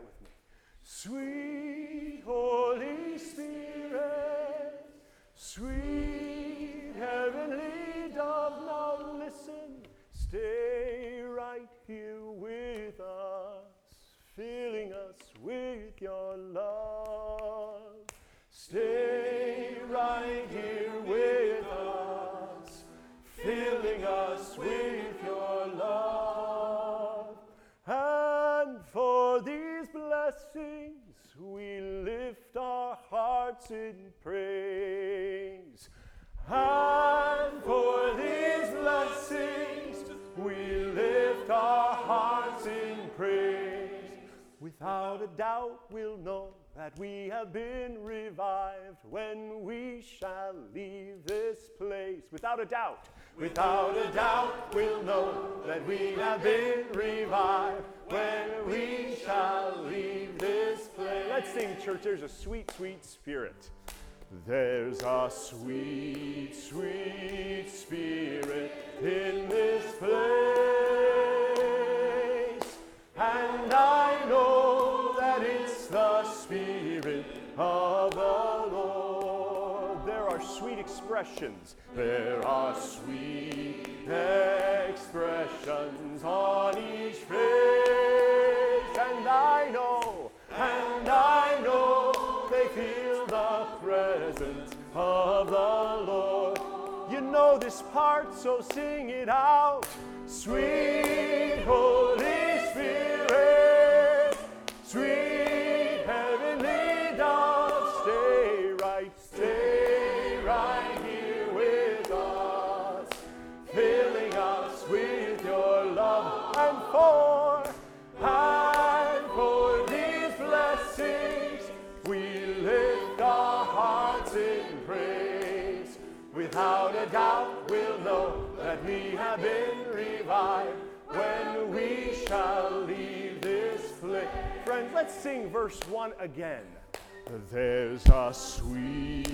with me. Sweet Holy Spirit, sweet hearts in praise. And for these blessings, we lift our hearts in praise. Without a doubt, we'll know that we have been revived when we shall leave this place. Without a doubt, without a doubt, we'll know that we have been revived when we shall leave this place. Let's sing, church. There's a sweet, sweet spirit. There's a sweet, sweet spirit in this place. And I know that it's the spirit of expressions. There are sweet expressions on each face. And I know, and I know they feel the presence of the Lord. You know this part, so sing it out. Sweet Holy again. There's a sweet,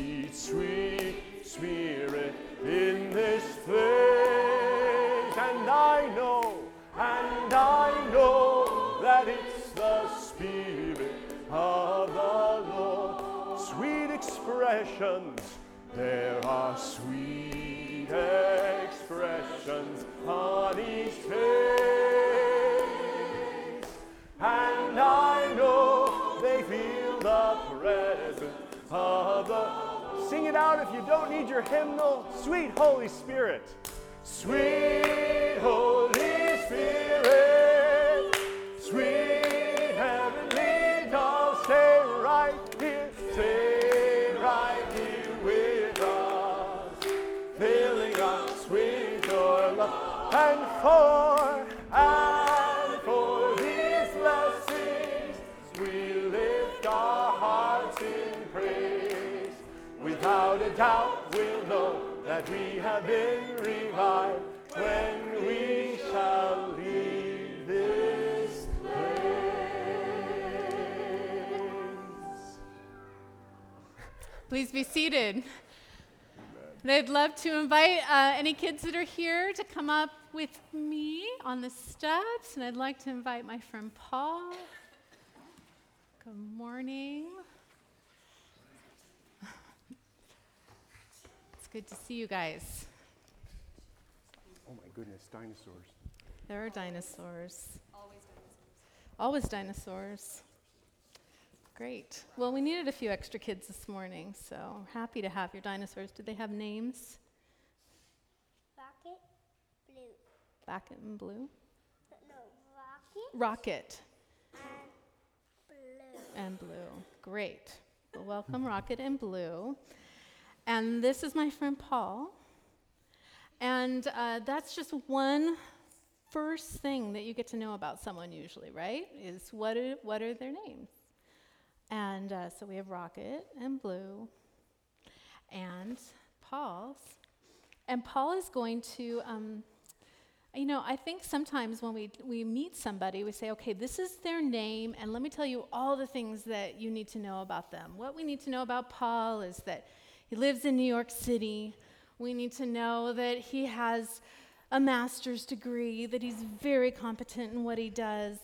love to invite uh, any kids that are here to come up with me on the steps. And I'd like to invite my friend Paul. Good morning. It's good to see you guys. Oh my goodness, dinosaurs. There are dinosaurs. Always dinosaurs. Always dinosaurs. Great. Well, we needed a few extra kids this morning, so happy to have your dinosaurs. Do they have names? Rocket, blue. Backet and blue? No, rocket Rocket and blue. and blue. Great. Well, welcome, Rocket and Blue. And this is my friend Paul. And uh, that's just one first thing that you get to know about someone usually, right? Is what are, what are their names? And uh, so we have Rocket and Blue and Paul's. And Paul is going to, um, you know, I think sometimes when we, we meet somebody, we say, okay, this is their name, and let me tell you all the things that you need to know about them. What we need to know about Paul is that he lives in New York City. We need to know that he has a master's degree, that he's very competent in what he does.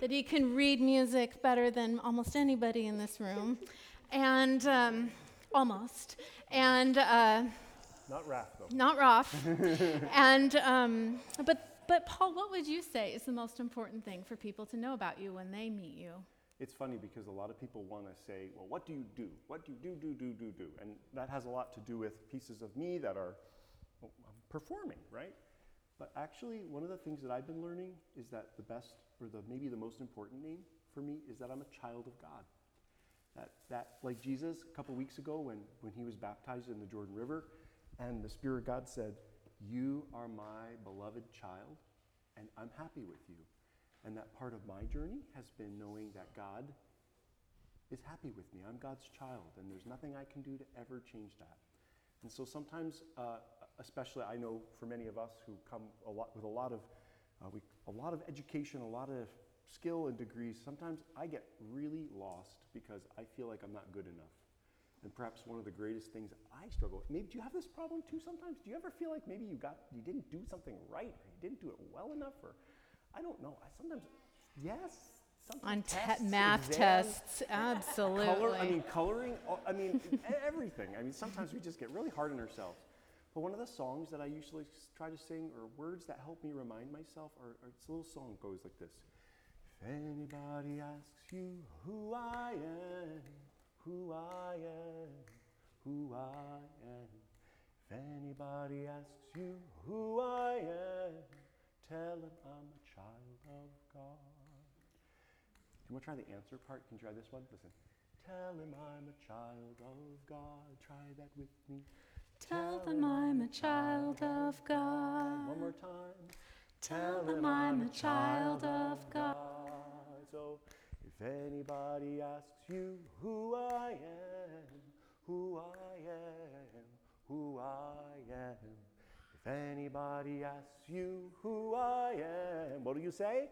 That he can read music better than almost anybody in this room, and um, almost, and uh, Not Raph, though. not Roth. and um, but but Paul, what would you say is the most important thing for people to know about you when they meet you? It's funny because a lot of people want to say, well, what do you do? What do you do, do, do, do, do? And that has a lot to do with pieces of me that are well, performing, right? But actually, one of the things that I've been learning is that the best, or the maybe the most important name for me is that I'm a child of God. That, that like Jesus a couple weeks ago when, when he was baptized in the Jordan River, and the Spirit of God said, You are my beloved child, and I'm happy with you. And that part of my journey has been knowing that God is happy with me. I'm God's child, and there's nothing I can do to ever change that. And so sometimes, uh, especially I know for many of us who come a lot with a lot of uh, we, a lot of education, a lot of skill and degrees, sometimes I get really lost because I feel like I'm not good enough. And perhaps one of the greatest things I struggle with, maybe do you have this problem too sometimes? Do you ever feel like maybe you got you didn't do something right or you didn't do it well enough or I don't know. I sometimes yes. Sometimes On te- tests, math exams, tests, absolutely. Color, I mean, coloring, oh, I mean, everything. I mean, sometimes we just get really hard on ourselves. But one of the songs that I usually try to sing, or words that help me remind myself, are, are it's a little song goes like this If anybody asks you who I am, who I am, who I am, if anybody asks you who I am, tell them I'm a child of God. Do you want to try the answer part? Can you try this one? Listen. Tell him I'm a child of God. Try that with me. Tell them I'm a child of God. One more time. Tell them I'm a child of God. So, if anybody asks you who I am, who I am, who I am, if anybody asks you who I am, what do you say?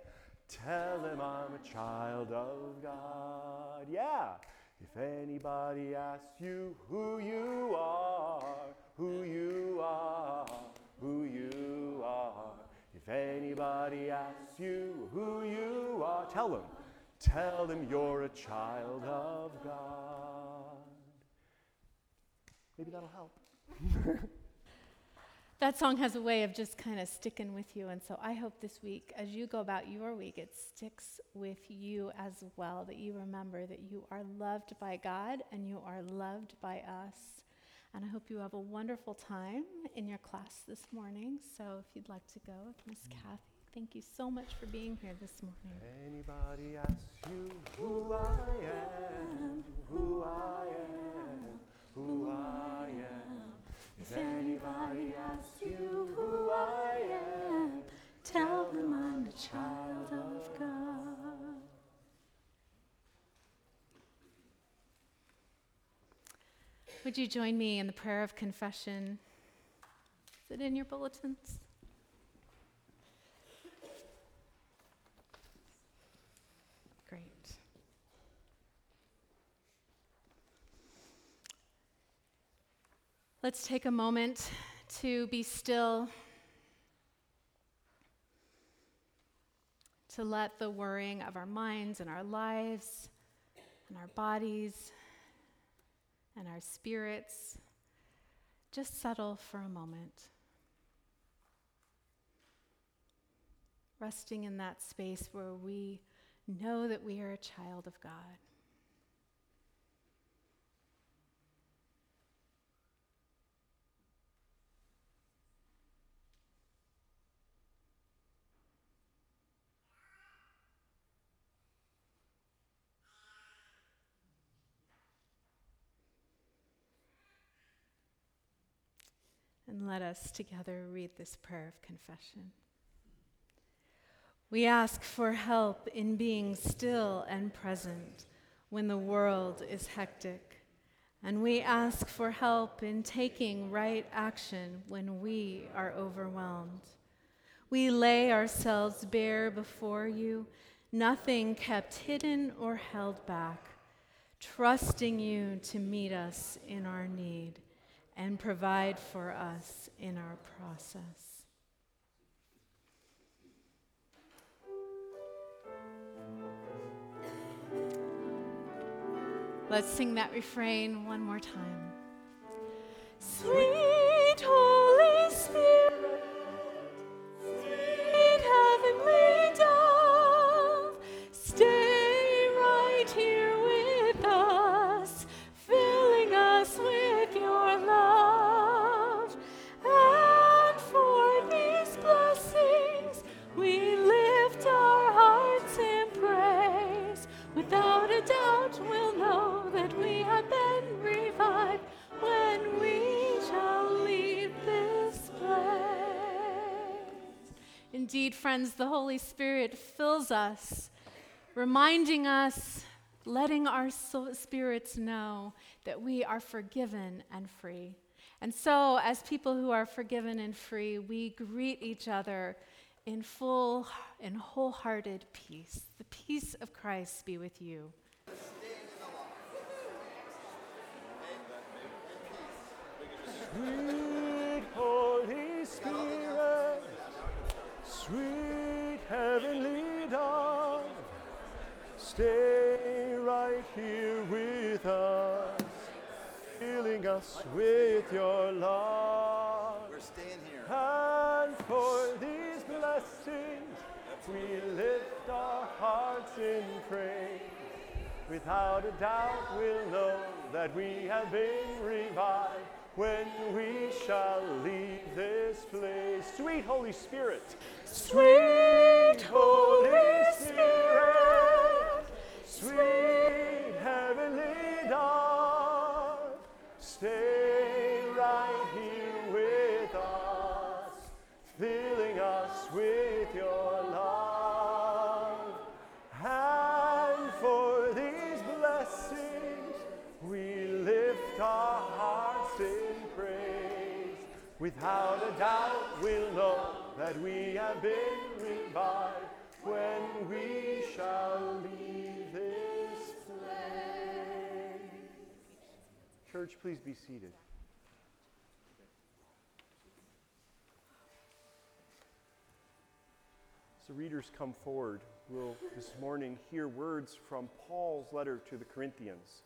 Tell them I'm a child of God. Yeah. If anybody asks you who you are, who you are, who you are. If anybody asks you who you are, tell them. Tell them you're a child of God. Maybe that'll help. That song has a way of just kind of sticking with you. And so I hope this week, as you go about your week, it sticks with you as well, that you remember that you are loved by God and you are loved by us. And I hope you have a wonderful time in your class this morning. So if you'd like to go, with Miss mm. Kathy, thank you so much for being here this morning. Anybody asks you who I am, who I am, who I am. If anybody asks you who I am, tell them I'm a child of God. Would you join me in the prayer of confession? Is it in your bulletins? Great. Let's take a moment to be still, to let the worrying of our minds and our lives and our bodies and our spirits just settle for a moment. Resting in that space where we know that we are a child of God. And let us together read this prayer of confession. We ask for help in being still and present when the world is hectic. And we ask for help in taking right action when we are overwhelmed. We lay ourselves bare before you, nothing kept hidden or held back, trusting you to meet us in our need and provide for us in our process. Let's sing that refrain one more time. Sweet home. Indeed, friends, the Holy Spirit fills us, reminding us, letting our spirits know that we are forgiven and free. And so, as people who are forgiven and free, we greet each other in full and wholehearted peace. The peace of Christ be with you. Sweet Holy Spirit, sweet heavenly dove, stay right here with us, filling us with your love. We're staying here. And for these blessings, we lift our hearts in praise. Without a doubt, we'll know that we have been revived when we shall leave this place. Sweet Holy Spirit, sweet be seated. As the readers come forward, we'll this morning hear words from Paul's letter to the Corinthians.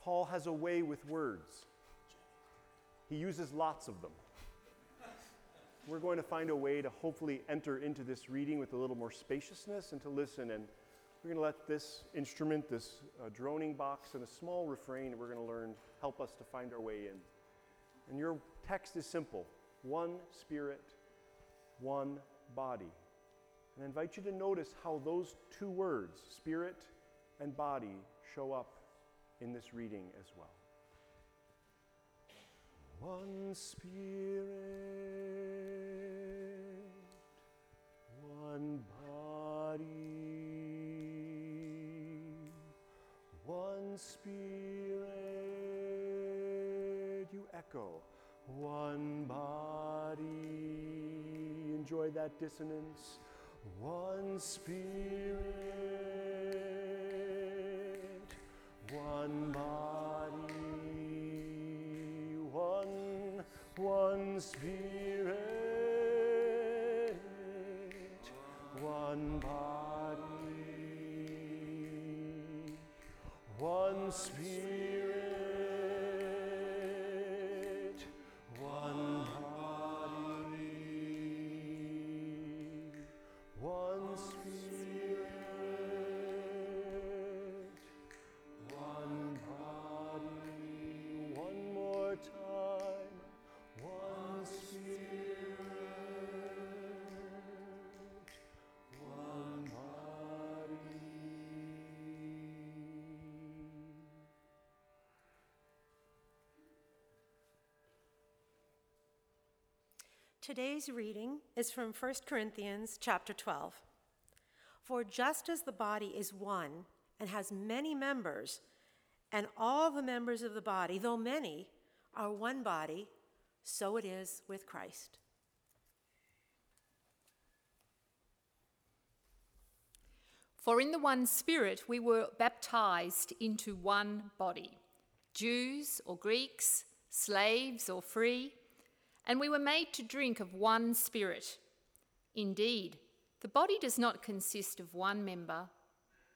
Paul has a way with words, he uses lots of them. We're going to find a way to hopefully enter into this reading with a little more spaciousness and to listen. And we're going to let this instrument, this uh, droning box, and a small refrain we're going to learn help us to find our way in. And your text is simple one spirit, one body. And I invite you to notice how those two words, spirit and body, show up in this reading as well. One spirit, one body, one spirit, you echo, one body. Enjoy that dissonance. One spirit, one body, one, one spirit, Today's reading is from 1 Corinthians chapter 12. For just as the body is one and has many members, and all the members of the body, though many, are one body, so it is with Christ. For in the one Spirit we were baptized into one body Jews or Greeks, slaves or free, and we were made to drink of one Spirit. Indeed, the body does not consist of one member,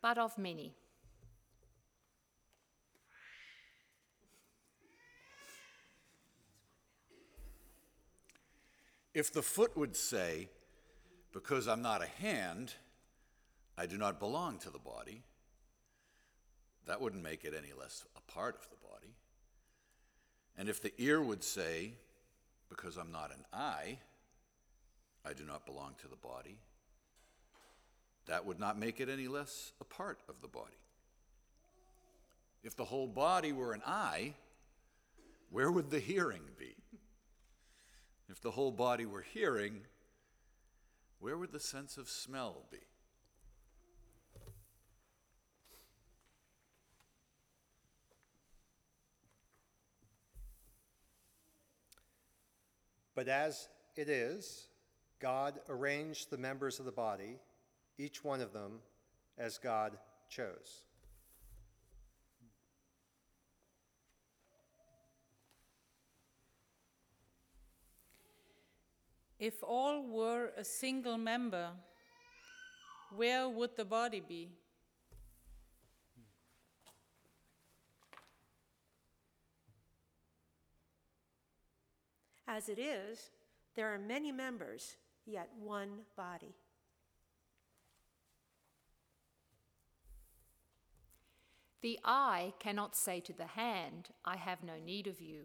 but of many. If the foot would say, Because I'm not a hand, I do not belong to the body, that wouldn't make it any less a part of the body. And if the ear would say, because I'm not an eye, I do not belong to the body, that would not make it any less a part of the body. If the whole body were an eye, where would the hearing be? If the whole body were hearing, where would the sense of smell be? But as it is, God arranged the members of the body, each one of them, as God chose. If all were a single member, where would the body be? As it is, there are many members, yet one body. The eye cannot say to the hand, I have no need of you.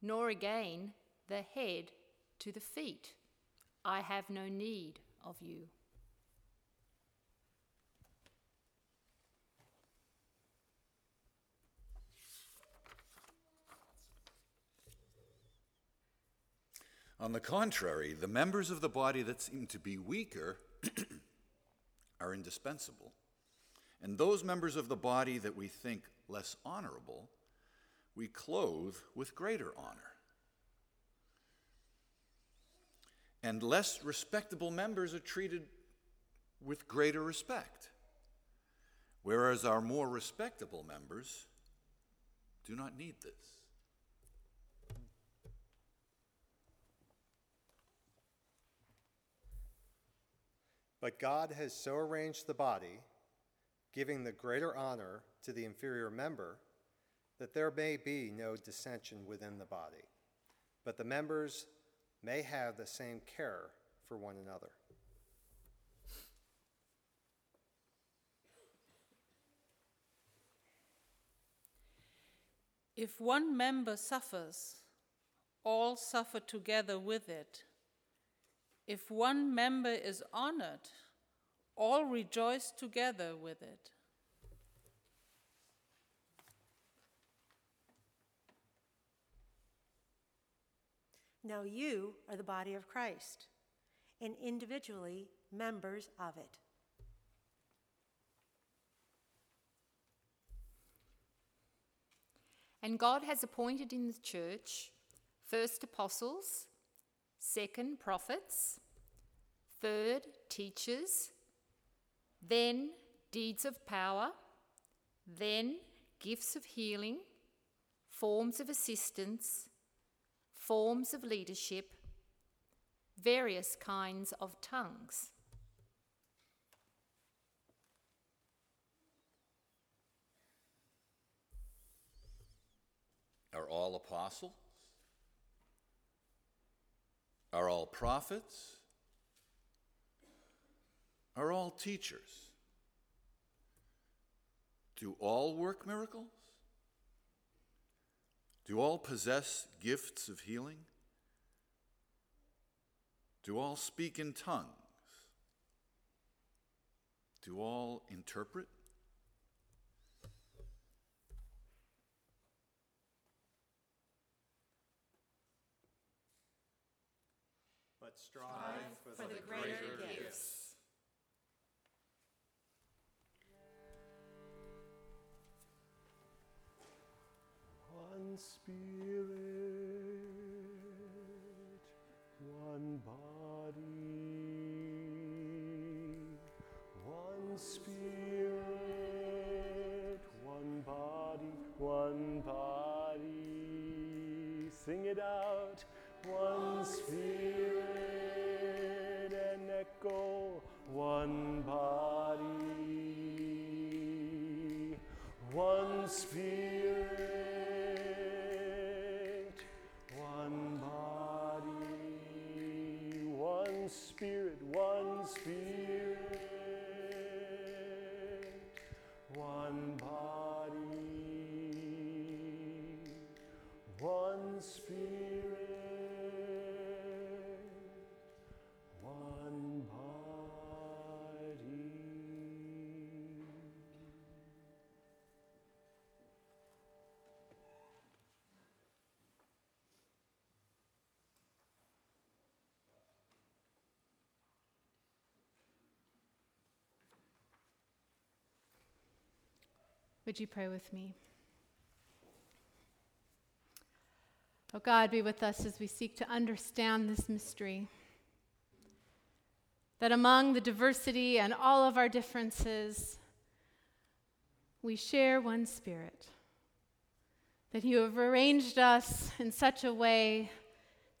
Nor again the head to the feet, I have no need of you. On the contrary, the members of the body that seem to be weaker are indispensable. And those members of the body that we think less honorable, we clothe with greater honor. And less respectable members are treated with greater respect, whereas our more respectable members do not need this. But God has so arranged the body, giving the greater honor to the inferior member, that there may be no dissension within the body, but the members may have the same care for one another. If one member suffers, all suffer together with it. If one member is honored, all rejoice together with it. Now you are the body of Christ, and individually members of it. And God has appointed in the church first apostles, second prophets, third teachers, then deeds of power, then gifts of healing, forms of assistance, forms of leadership, various kinds of tongues. Are all apostles? Are all prophets? Are all teachers? Do all work miracles? Do all possess gifts of healing? Do all speak in tongues? Do all interpret? But strive for, the, greater gifts. One spirit, one body, one spirit, one body, one body. Sing it out. One spirit spirit, Would you pray with me? Oh God, be with us as we seek to understand this mystery. That among the diversity and all of our differences, we share one spirit. That you have arranged us in such a way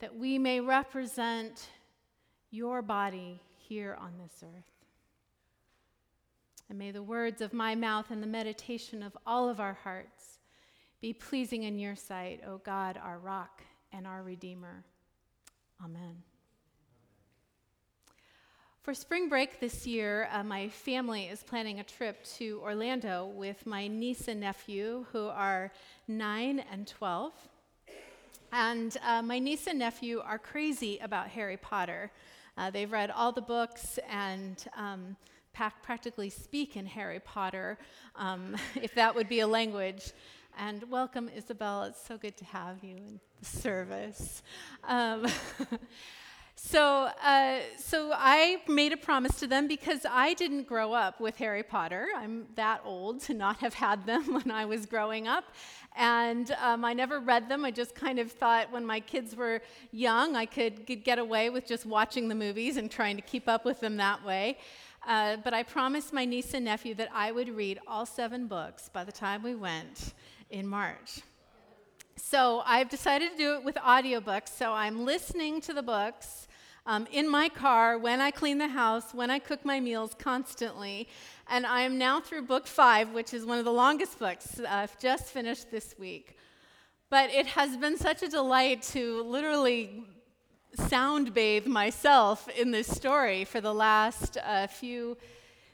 that we may represent your body here on this earth. And may the words of my mouth and the meditation of all of our hearts be pleasing in your sight, O God, our rock and our Redeemer. Amen. For spring break this year, uh, my family is planning a trip to Orlando with my niece and nephew, who are 9 and 12. And uh, my niece and nephew are crazy about Harry Potter. Uh, they've read all the books and um, practically speak in Harry Potter, um, if that would be a language. And welcome, Isabel. It's so good to have you in the service. Um, so, uh, so I made a promise to them because I didn't grow up with Harry Potter. I'm that old to not have had them when I was growing up. And um, I never read them. I just kind of thought when my kids were young, I could g- get away with just watching the movies and trying to keep up with them that way. Uh, but I promised my niece and nephew that I would read all seven books by the time we went in March. So I've decided to do it with audiobooks. So I'm listening to the books um, in my car when I clean the house, when I cook my meals constantly. And I am now through book five, which is one of the longest books. I've just finished this week. But it has been such a delight to literally sound bathe myself in this story for the last uh, few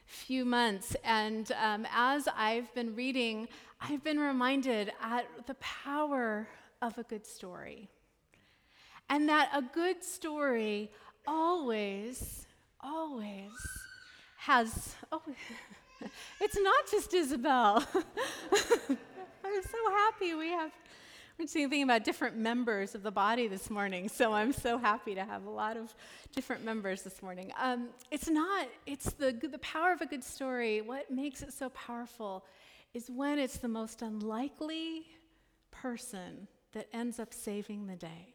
few months. And um, as I've been reading, I've been reminded at the power of a good story. And that a good story always, always has, oh, it's not just Isabel. I'm so happy we have, we're thinking about different members of the body this morning, so I'm so happy to have a lot of different members this morning. Um, it's not, it's the, the power of a good story. What makes it so powerful is when it's the most unlikely person that ends up saving the day.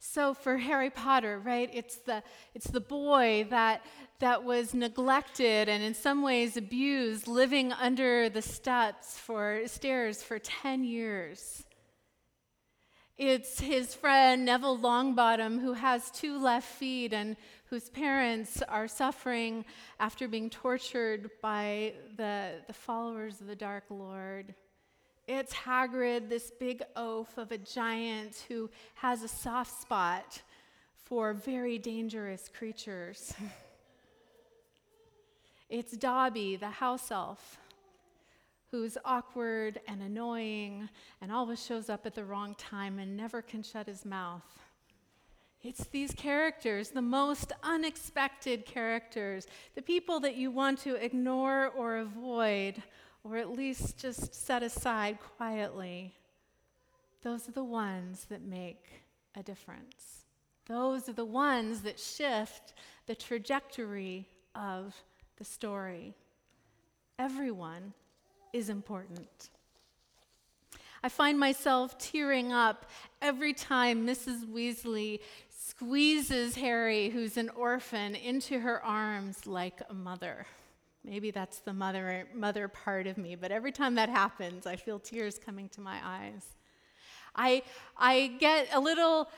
So for Harry Potter, right, it's the, it's the boy that, that was neglected and in some ways abused, living under the steps for stairs for 10 years. It's his friend Neville Longbottom who has two left feet and whose parents are suffering after being tortured by the, the followers of the Dark Lord. It's Hagrid, this big oaf of a giant who has a soft spot for very dangerous creatures. it's Dobby, the house elf, who's awkward and annoying and always shows up at the wrong time and never can shut his mouth. It's these characters, the most unexpected characters, the people that you want to ignore or avoid, or at least just set aside quietly. Those are the ones that make a difference. Those are the ones that shift the trajectory of the story. Everyone is important. I find myself tearing up every time Mrs. Weasley squeezes Harry, who's an orphan, into her arms like a mother. Maybe that's the mother, mother part of me, but every time that happens, I feel tears coming to my eyes. I, I get a little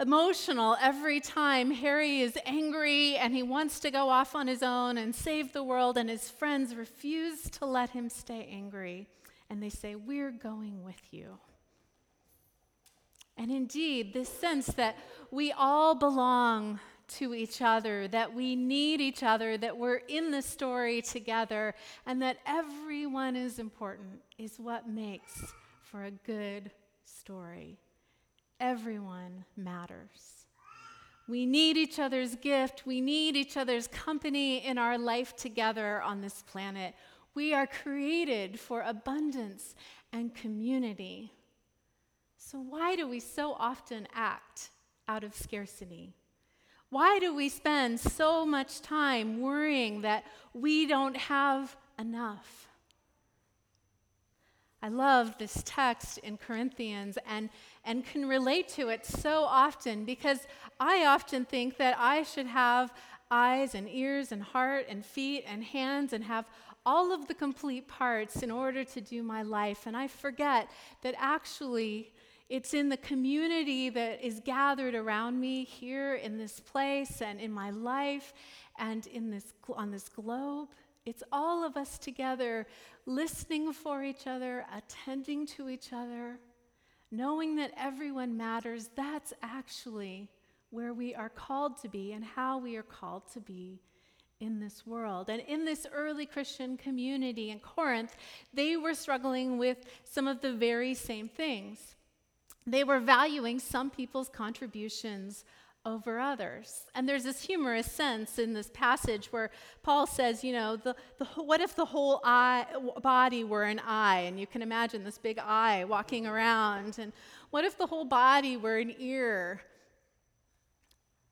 emotional every time Harry is angry and he wants to go off on his own and save the world, and his friends refuse to let him stay angry. And they say, We're going with you. And indeed, this sense that we all belong to each other, that we need each other, that we're in the story together, and that everyone is important is what makes for a good story. Everyone matters. We need each other's gift. We need each other's company in our life together on this planet. We are created for abundance and community. So, why do we so often act out of scarcity? Why do we spend so much time worrying that we don't have enough? I love this text in Corinthians and, and can relate to it so often because I often think that I should have eyes and ears and heart and feet and hands and have all of the complete parts in order to do my life. And I forget that actually it's in the community that is gathered around me here in this place and in my life and in this, on this globe. It's all of us together listening for each other, attending to each other, knowing that everyone matters. That's actually where we are called to be and how we are called to be in this world. And in this early Christian community in Corinth, they were struggling with some of the very same things. They were valuing some people's contributions over others. And there's this humorous sense in this passage where Paul says, you know, the, the, what if the whole eye, body were an eye? And you can imagine this big eye walking around. And what if the whole body were an ear?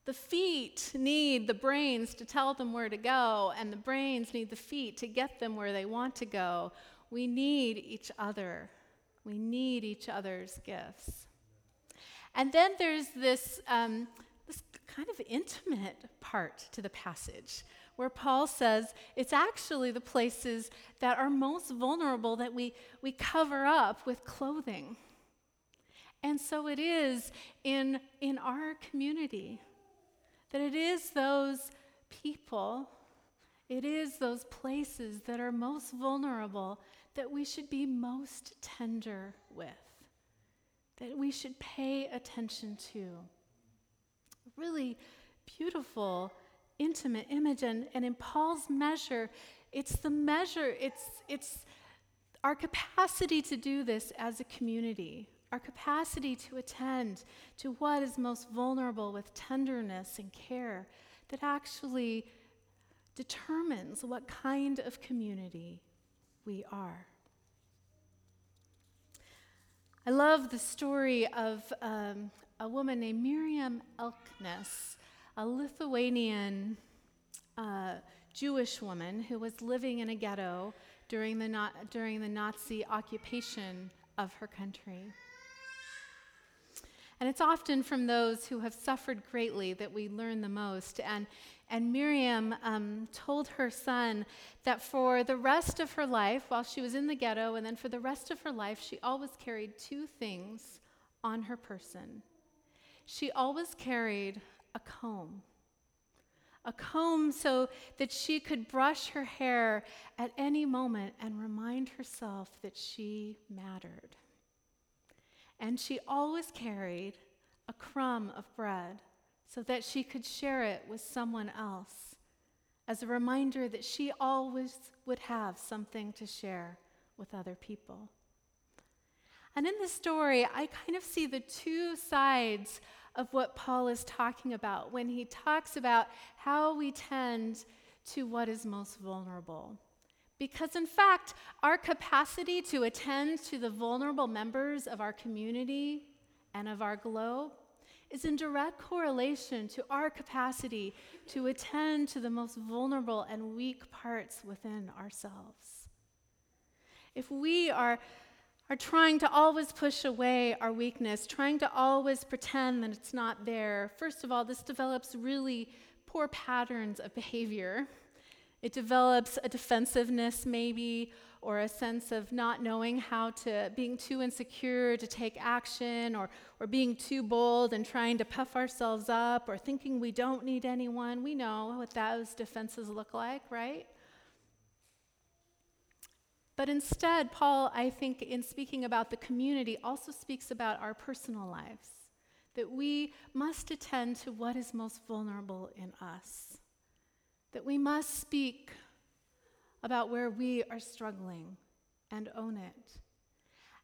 The feet need the brains to tell them where to go, and the brains need the feet to get them where they want to go. We need each other. We need each other's gifts. And then there's this, um, this kind of intimate part to the passage where Paul says it's actually the places that are most vulnerable that we, we cover up with clothing. And so it is in, in our community that it is those people, it is those places that are most vulnerable that we should be most tender with that we should pay attention to. Really beautiful, intimate image. And, and in Paul's measure, it's the measure, it's, it's our capacity to do this as a community, our capacity to attend to what is most vulnerable with tenderness and care that actually determines what kind of community we are. I love the story of um, a woman named Miriam Elkes, a Lithuanian uh, Jewish woman who was living in a ghetto during the, during the Nazi occupation of her country. And it's often from those who have suffered greatly that we learn the most. And and Miriam um, told her son that for the rest of her life, while she was in the ghetto, and then for the rest of her life, she always carried two things on her person. She always carried a comb. A comb so that she could brush her hair at any moment and remind herself that she mattered. And she always carried a crumb of bread so that she could share it with someone else as a reminder that she always would have something to share with other people. And in the story, I kind of see the two sides of what Paul is talking about when he talks about how we tend to what is most vulnerable. Because, in fact, our capacity to attend to the vulnerable members of our community and of our globe is in direct correlation to our capacity to attend to the most vulnerable and weak parts within ourselves. If we are, are trying to always push away our weakness, trying to always pretend that it's not there, first of all, this develops really poor patterns of behavior. It develops a defensiveness, maybe, or a sense of not knowing how to, being too insecure to take action, or, or being too bold and trying to puff ourselves up, or thinking we don't need anyone. We know what those defenses look like, right? But instead, Paul, I think, in speaking about the community, also speaks about our personal lives. that we must attend to what is most vulnerable in us, that we must speak about where we are struggling and own it.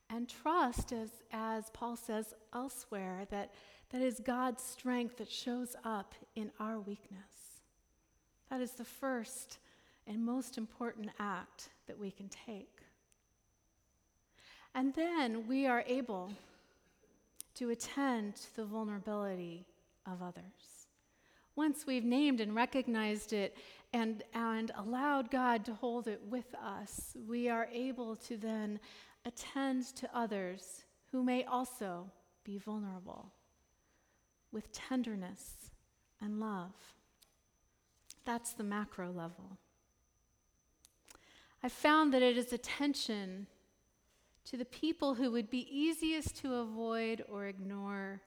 And trust, as, as Paul says elsewhere, that, that is God's strength that shows up in our weakness. That is the first and most important act that we can take. And then we are able to attend to the vulnerability of others. Once we've named and recognized it and, and allowed God to hold it with us, we are able to then attend to others who may also be vulnerable with tenderness and love. That's the macro level. I found that it is attention to the people who would be easiest to avoid or ignore.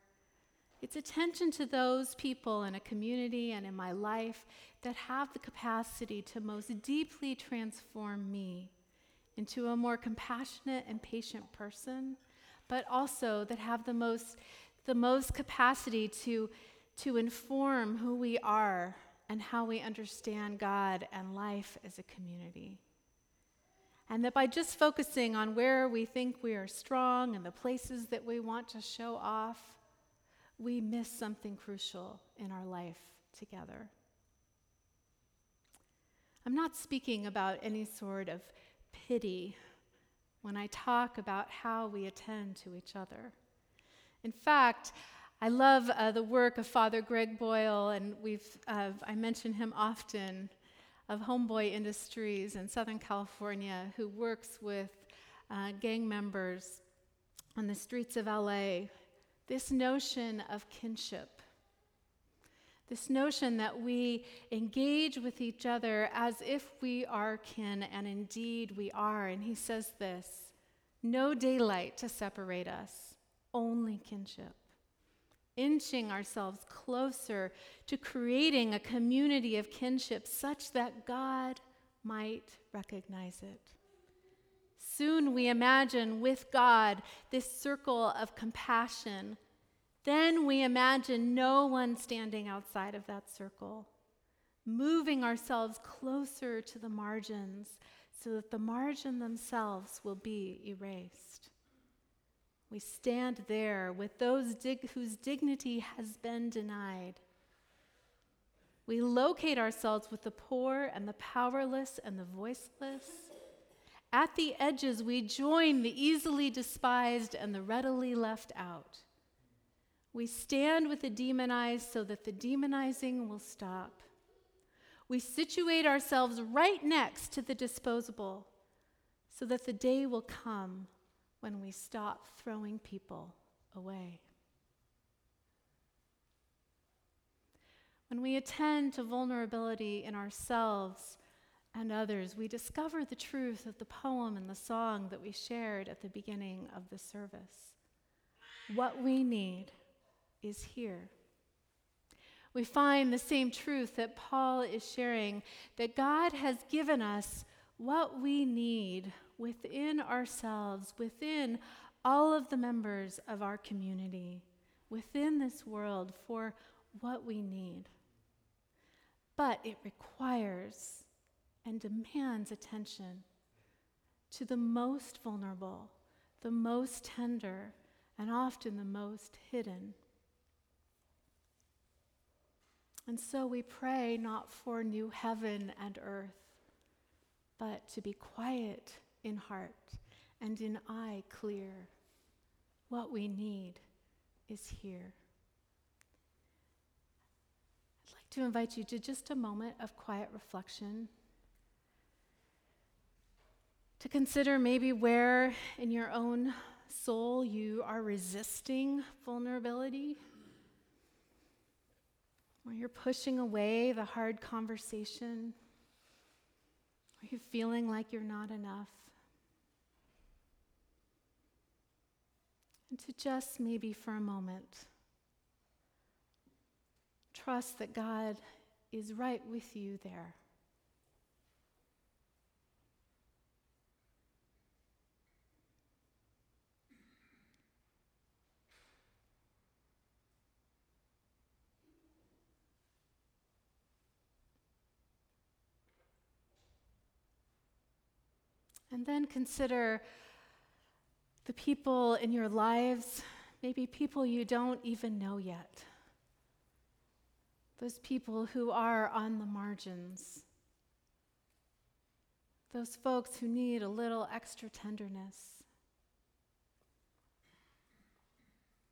It's attention to those people in a community and in my life that have the capacity to most deeply transform me into a more compassionate and patient person, but also that have the most, the most capacity to, to inform who we are and how we understand God and life as a community. And that by just focusing on where we think we are strong and the places that we want to show off, we miss something crucial in our life together. I'm not speaking about any sort of pity when I talk about how we attend to each other. In fact, I love uh, the work of Father Greg Boyle, and we've, uh, I mention him often of Homeboy Industries in Southern California who works with uh, gang members on the streets of LA. This notion of kinship, this notion that we engage with each other as if we are kin, and indeed we are. And he says this no daylight to separate us, only kinship inching ourselves closer to creating a community of kinship such that God might recognize it. Soon we imagine with God this circle of compassion. Then we imagine no one standing outside of that circle, moving ourselves closer to the margins so that the margin themselves will be erased. We stand there with those dig- whose dignity has been denied. We locate ourselves with the poor and the powerless and the voiceless. At the edges, we join the easily despised and the readily left out. We stand with the demonized so that the demonizing will stop. We situate ourselves right next to the disposable so that the day will come when we stop throwing people away. When we attend to vulnerability in ourselves and others, we discover the truth of the poem and the song that we shared at the beginning of the service. What we need is here. We find the same truth that Paul is sharing that God has given us what we need within ourselves, within all of the members of our community, within this world for what we need. But it requires and demands attention to the most vulnerable, the most tender, and often the most hidden. And so we pray not for new heaven and earth, but to be quiet in heart and in eye clear. What we need is here. I'd like to invite you to just a moment of quiet reflection. To consider maybe where in your own soul you are resisting vulnerability, where you're pushing away the hard conversation, are you feeling like you're not enough. And to just maybe for a moment trust that God is right with you there. And then consider the people in your lives, maybe people you don't even know yet. Those people who are on the margins. Those folks who need a little extra tenderness.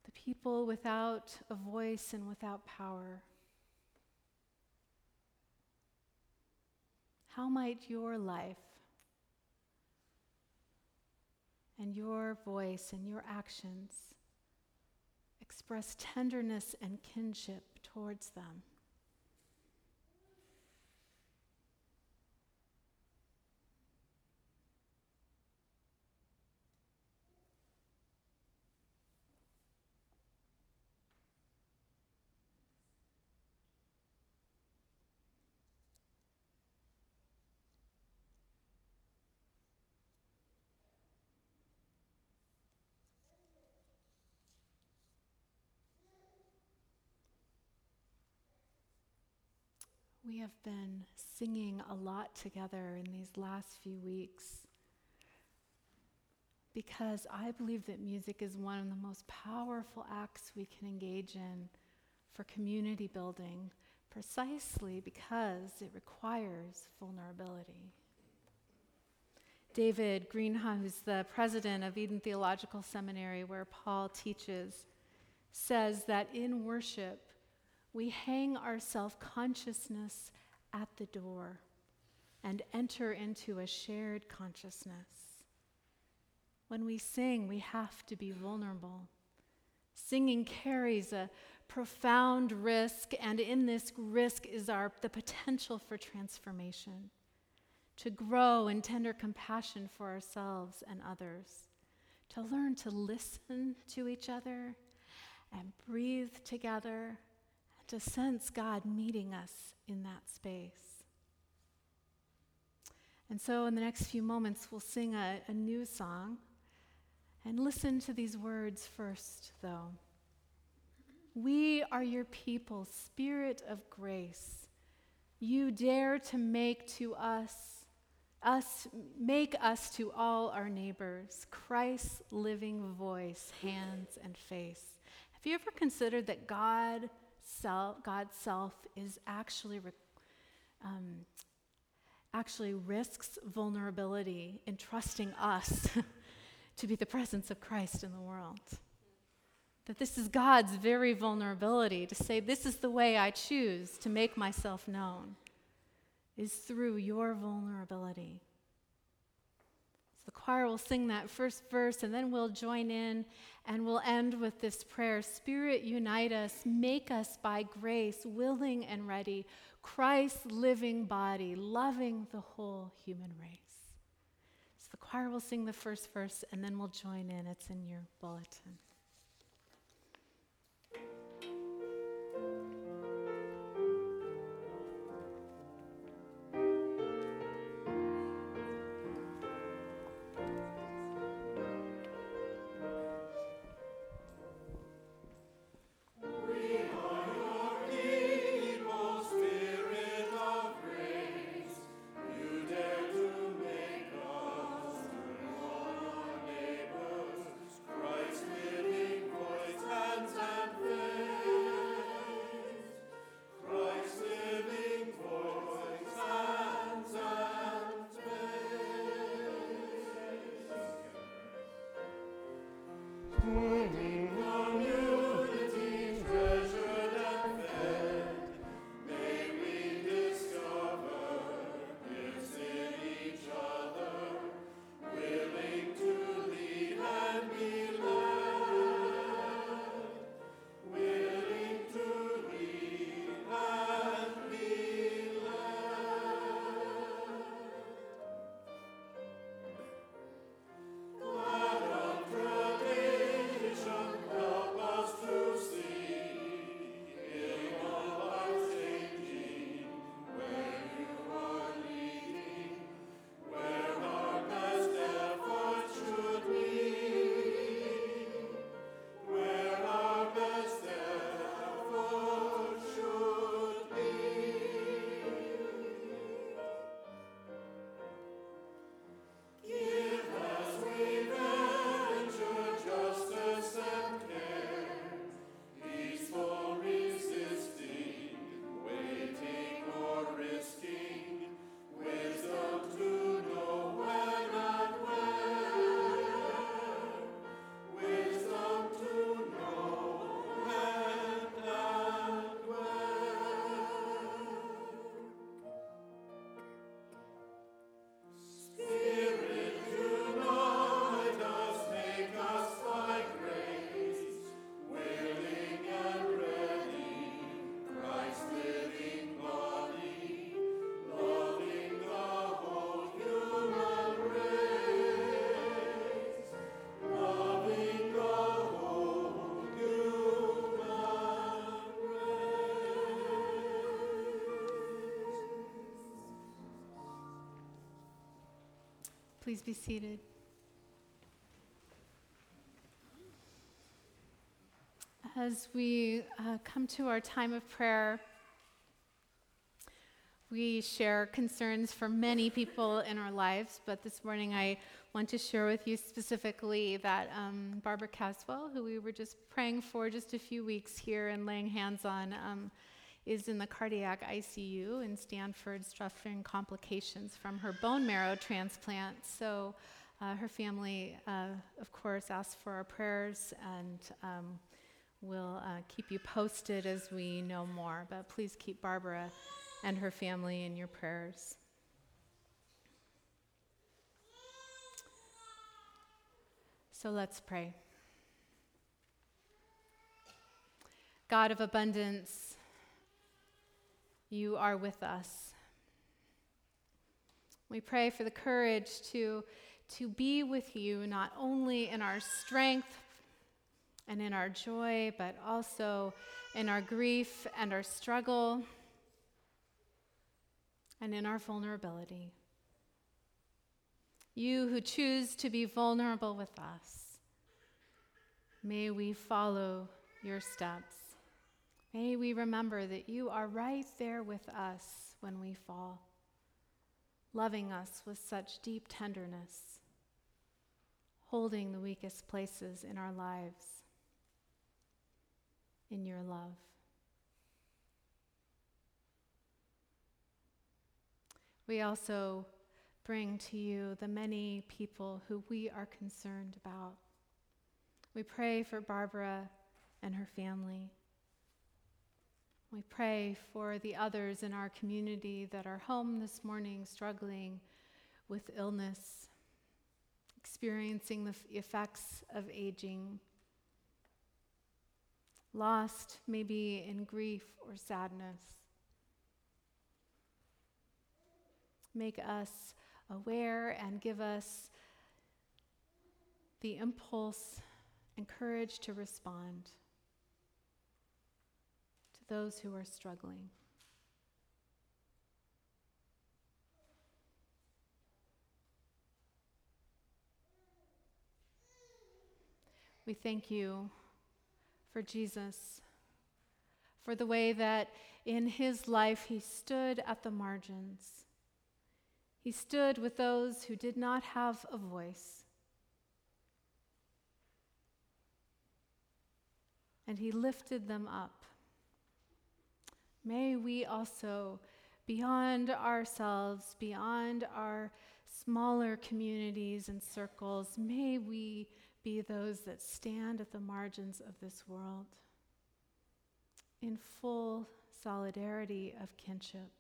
The people without a voice and without power. How might your life and your voice and your actions express tenderness and kinship towards them? We have been singing a lot together in these last few weeks because I believe that music is one of the most powerful acts we can engage in for community building, precisely because it requires vulnerability. David Greenhaw, who's the president of Eden Theological Seminary, where Paul teaches, says that in worship, we hang our self consciousness at the door and enter into a shared consciousness. When we sing, we have to be vulnerable. Singing carries a profound risk, and in this risk is our, the potential for transformation, to grow in tender compassion for ourselves and others, to learn to listen to each other and breathe together to sense God meeting us in that space. And so, in the next few moments, we'll sing a, a new song. And listen to these words first, though. We are your people, Spirit of grace. You dare to make to us, us make us to all our neighbors, Christ's living voice, hands and face. Have you ever considered that God self, God's self is actually, um, actually risks vulnerability in trusting us to be the presence of Christ in the world. That this is God's very vulnerability to say, This is the way I choose to make myself known, is through your vulnerability. The choir will sing that first verse, and then we'll join in and we'll end with this prayer Spirit, unite us, make us by grace willing and ready, Christ's living body, loving the whole human race. So the choir will sing the first verse, and then we'll join in. It's in your bulletin. Please be seated. As we uh, come to our time of prayer, we share concerns for many people in our lives, but this morning I want to share with you specifically that um, Barbara Caswell, who we were just praying for just a few weeks here and laying hands on, um, is in the cardiac ICU in Stanford, suffering complications from her bone marrow transplant. So uh, her family, uh, of course, asked for our prayers and. Um, We'll uh, keep you posted as we know more, but please keep Barbara and her family in your prayers. So let's pray. God of abundance, you are with us. We pray for the courage to, to be with you, not only in our strength, and in our joy, but also in our grief and our struggle and in our vulnerability. You who choose to be vulnerable with us, may we follow your steps. May we remember that you are right there with us when we fall, loving us with such deep tenderness, holding the weakest places in our lives in your love. We also bring to you the many people who we are concerned about. We pray for Barbara and her family. We pray for the others in our community that are home this morning struggling with illness, experiencing the effects of aging lost maybe in grief or sadness. Make us aware and give us the impulse and courage to respond those who are struggling. We thank you for Jesus, for the way that in his life he stood at the margins. He stood with those who did not have a voice. And he lifted them up. May we also, beyond ourselves, beyond our smaller communities and circles, may we be those that stand at the margins of this world in full solidarity of kinship,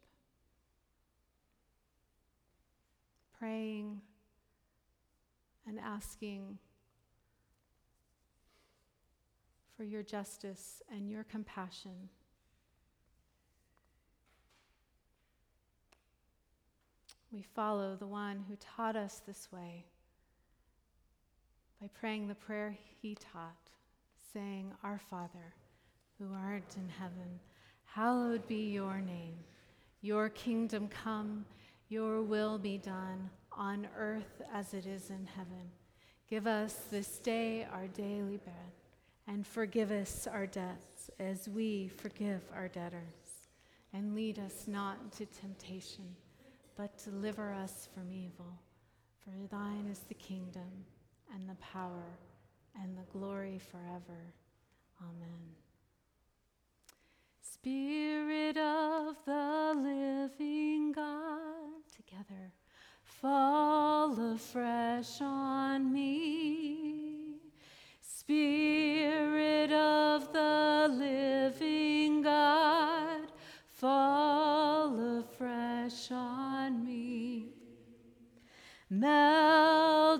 praying and asking for your justice and your compassion. We follow the one who taught us this way by praying the prayer he taught, saying, Our Father, who art in heaven, hallowed be your name. Your kingdom come, your will be done, on earth as it is in heaven. Give us this day our daily bread, and forgive us our debts as we forgive our debtors. And lead us not into temptation, but deliver us from evil. For thine is the kingdom and the power and the glory forever. Amen. Spirit of the living God, together, fall afresh on me.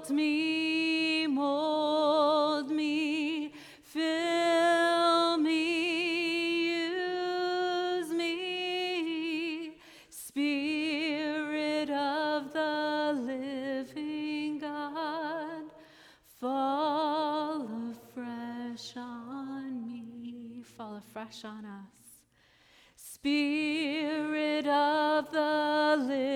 Melt me, mold me, fill me, use me. Spirit of the living God, fall afresh on me, fall afresh on us. Spirit of the living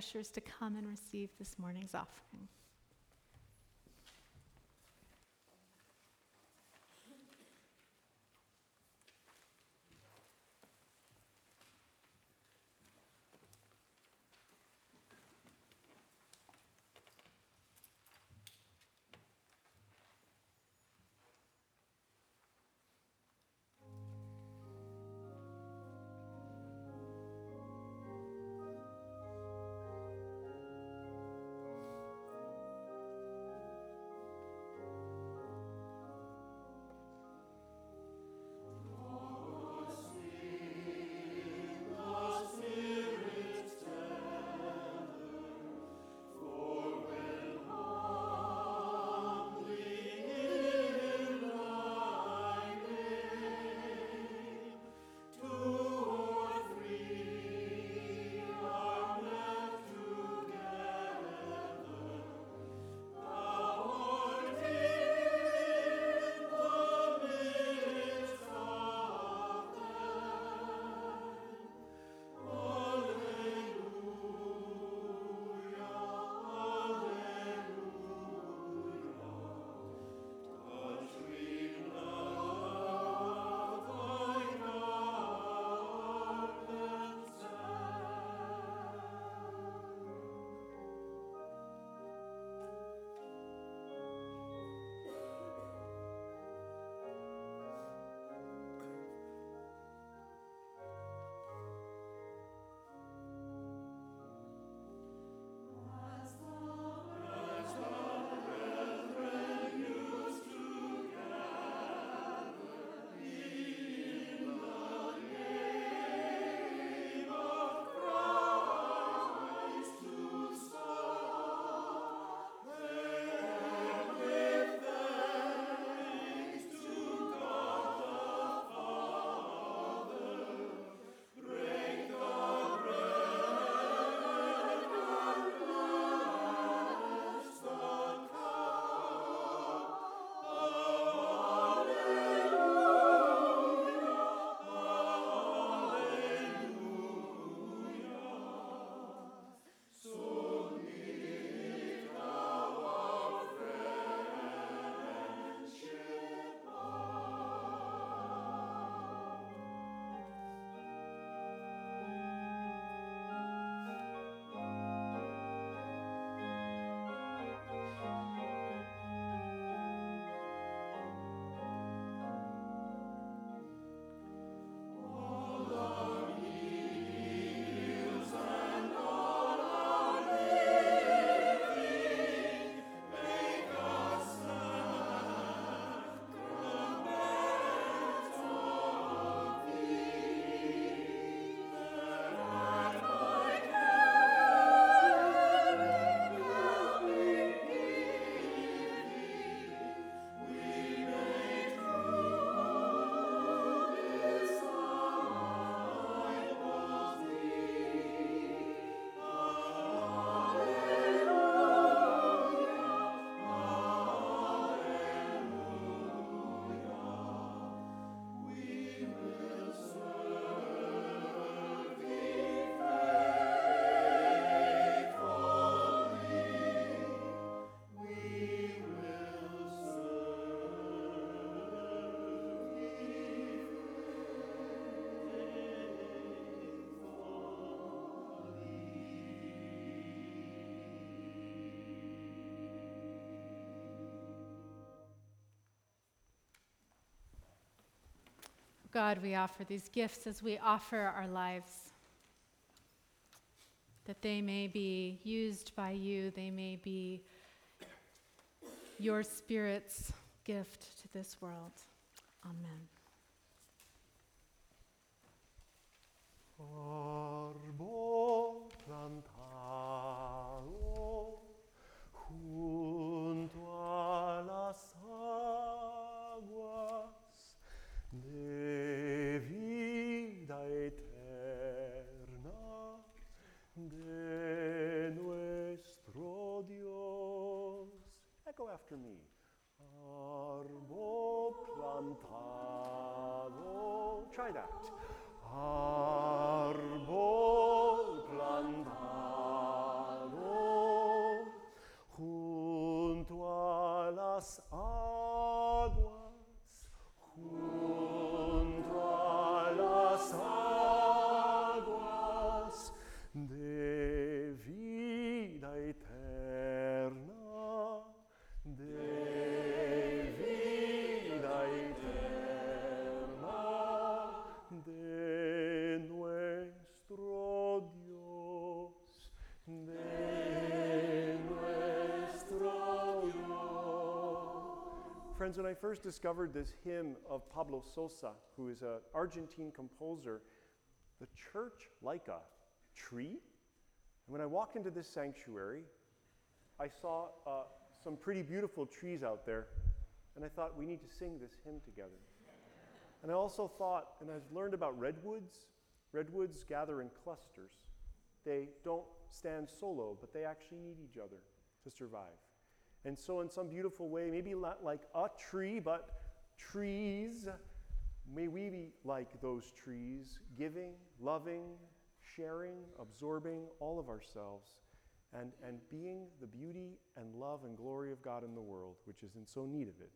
ushers to come and receive this morning's offering. God, we offer these gifts as we offer our lives. that they may be used by you, they may be your Spirit's gift to this world. Amen. That. Árbol Friends, when I first discovered this hymn of Pablo Sosa, who is an Argentine composer, the church like a tree. And when I walked into this sanctuary, I saw uh, some pretty beautiful trees out there, and I thought we need to sing this hymn together. And I also thought, and I've learned about redwoods, redwoods gather in clusters. They don't stand solo, but they actually need each other to survive. And so, in some beautiful way, maybe not like a tree, but trees, may we be like those trees, giving, loving, sharing, absorbing all of ourselves, and, and being the beauty and love and glory of God in the world, which is in so need of it.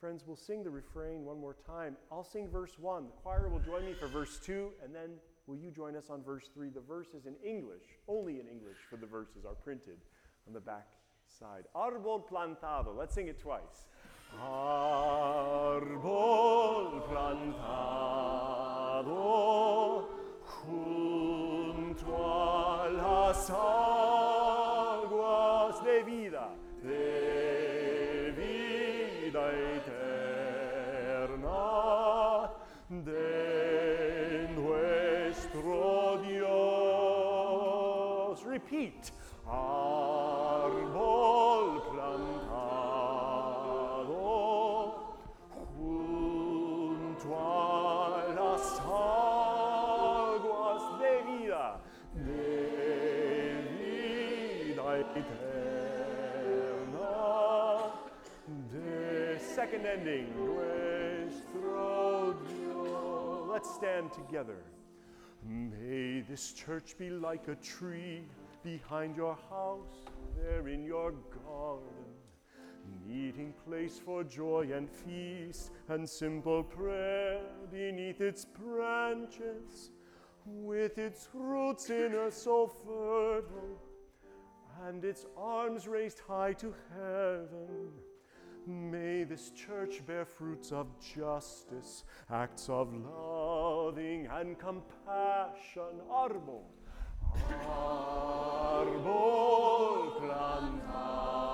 Friends, we'll sing the refrain one more time. I'll sing verse 1. The choir will join me for verse 2, and then will you join us on verse 3? The verses in English, only in English for the verses, are printed on the back side. Árbol plantado. Let's sing it twice. Árbol plantado junto a las aguas de vida, de vida eterna, de nuestro Dios. Repeat. Stand together. May this church be like a tree behind your house, there in your garden, meeting place for joy and feast and simple prayer beneath its branches, with its roots in earth so fertile and its arms raised high to heaven. May this church bear fruits of justice, acts of loving and compassion. Árbol, árbol plantado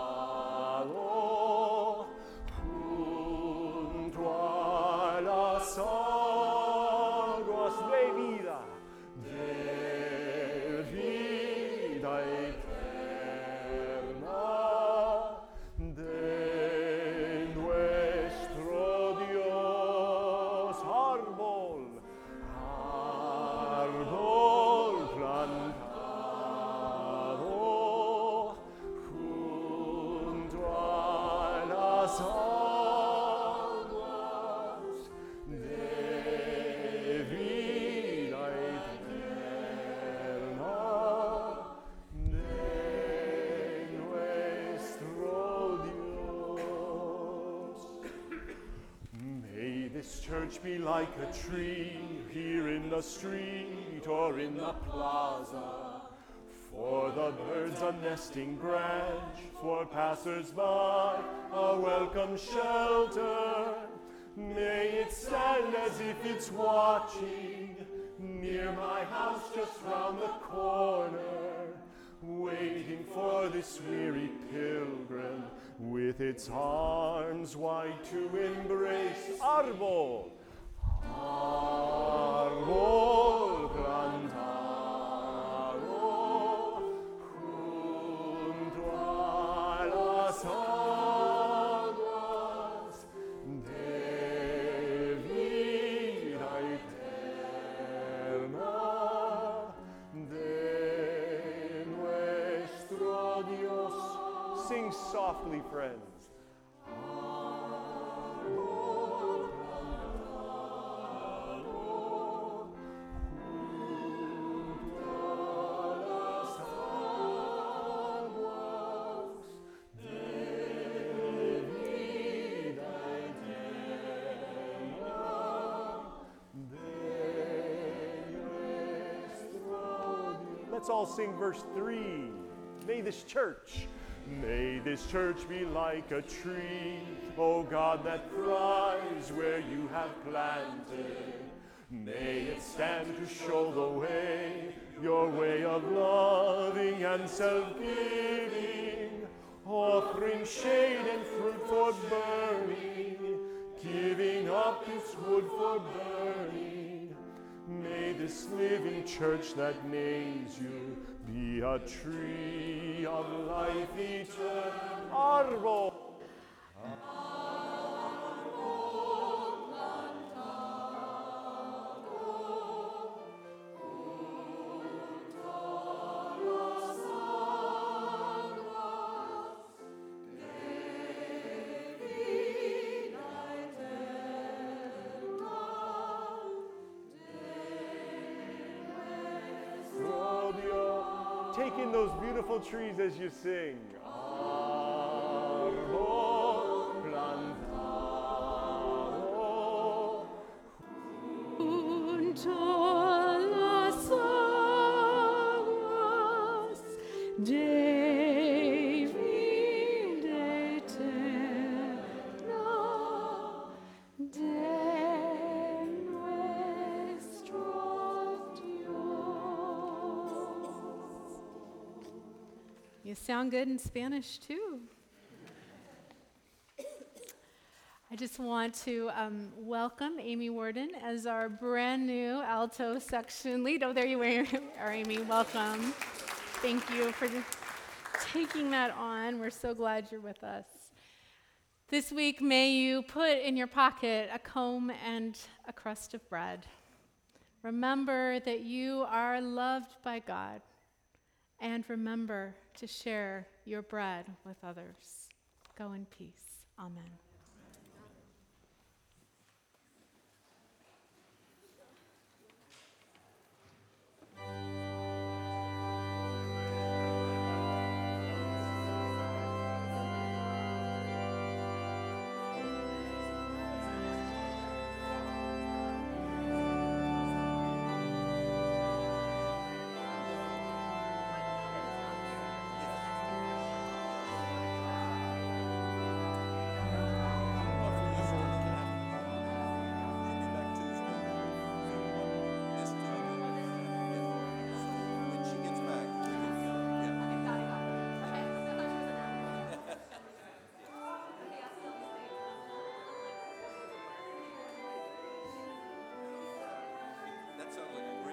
church be like a tree here in the street or in the plaza. For the birds a nesting branch, for passers-by a welcome shelter. May it stand as if it's watching near my house just round the corner. Waiting for this weary pilgrim with its arms wide to embrace. Arbol! Arbol Let's all sing verse 3. May this church, may this church be like a tree, O God, that thrives where you have planted. May it stand to show the way, your way of loving and self giving, offering shade and fruit for burning, giving up its wood for burning. May this living church that names you be a tree of life eternal. Arbol. Trees as you sing. Sound good in Spanish too. I just want to um, welcome Amy Warden as our brand new alto section lead. Oh, there you are, Amy. Welcome. Thank you for taking that on. We're so glad you're with us. This week, may you put in your pocket a comb and a crust of bread. Remember that you are loved by God, and remember to share your bread with others. Go in peace. Amen. That sounds like a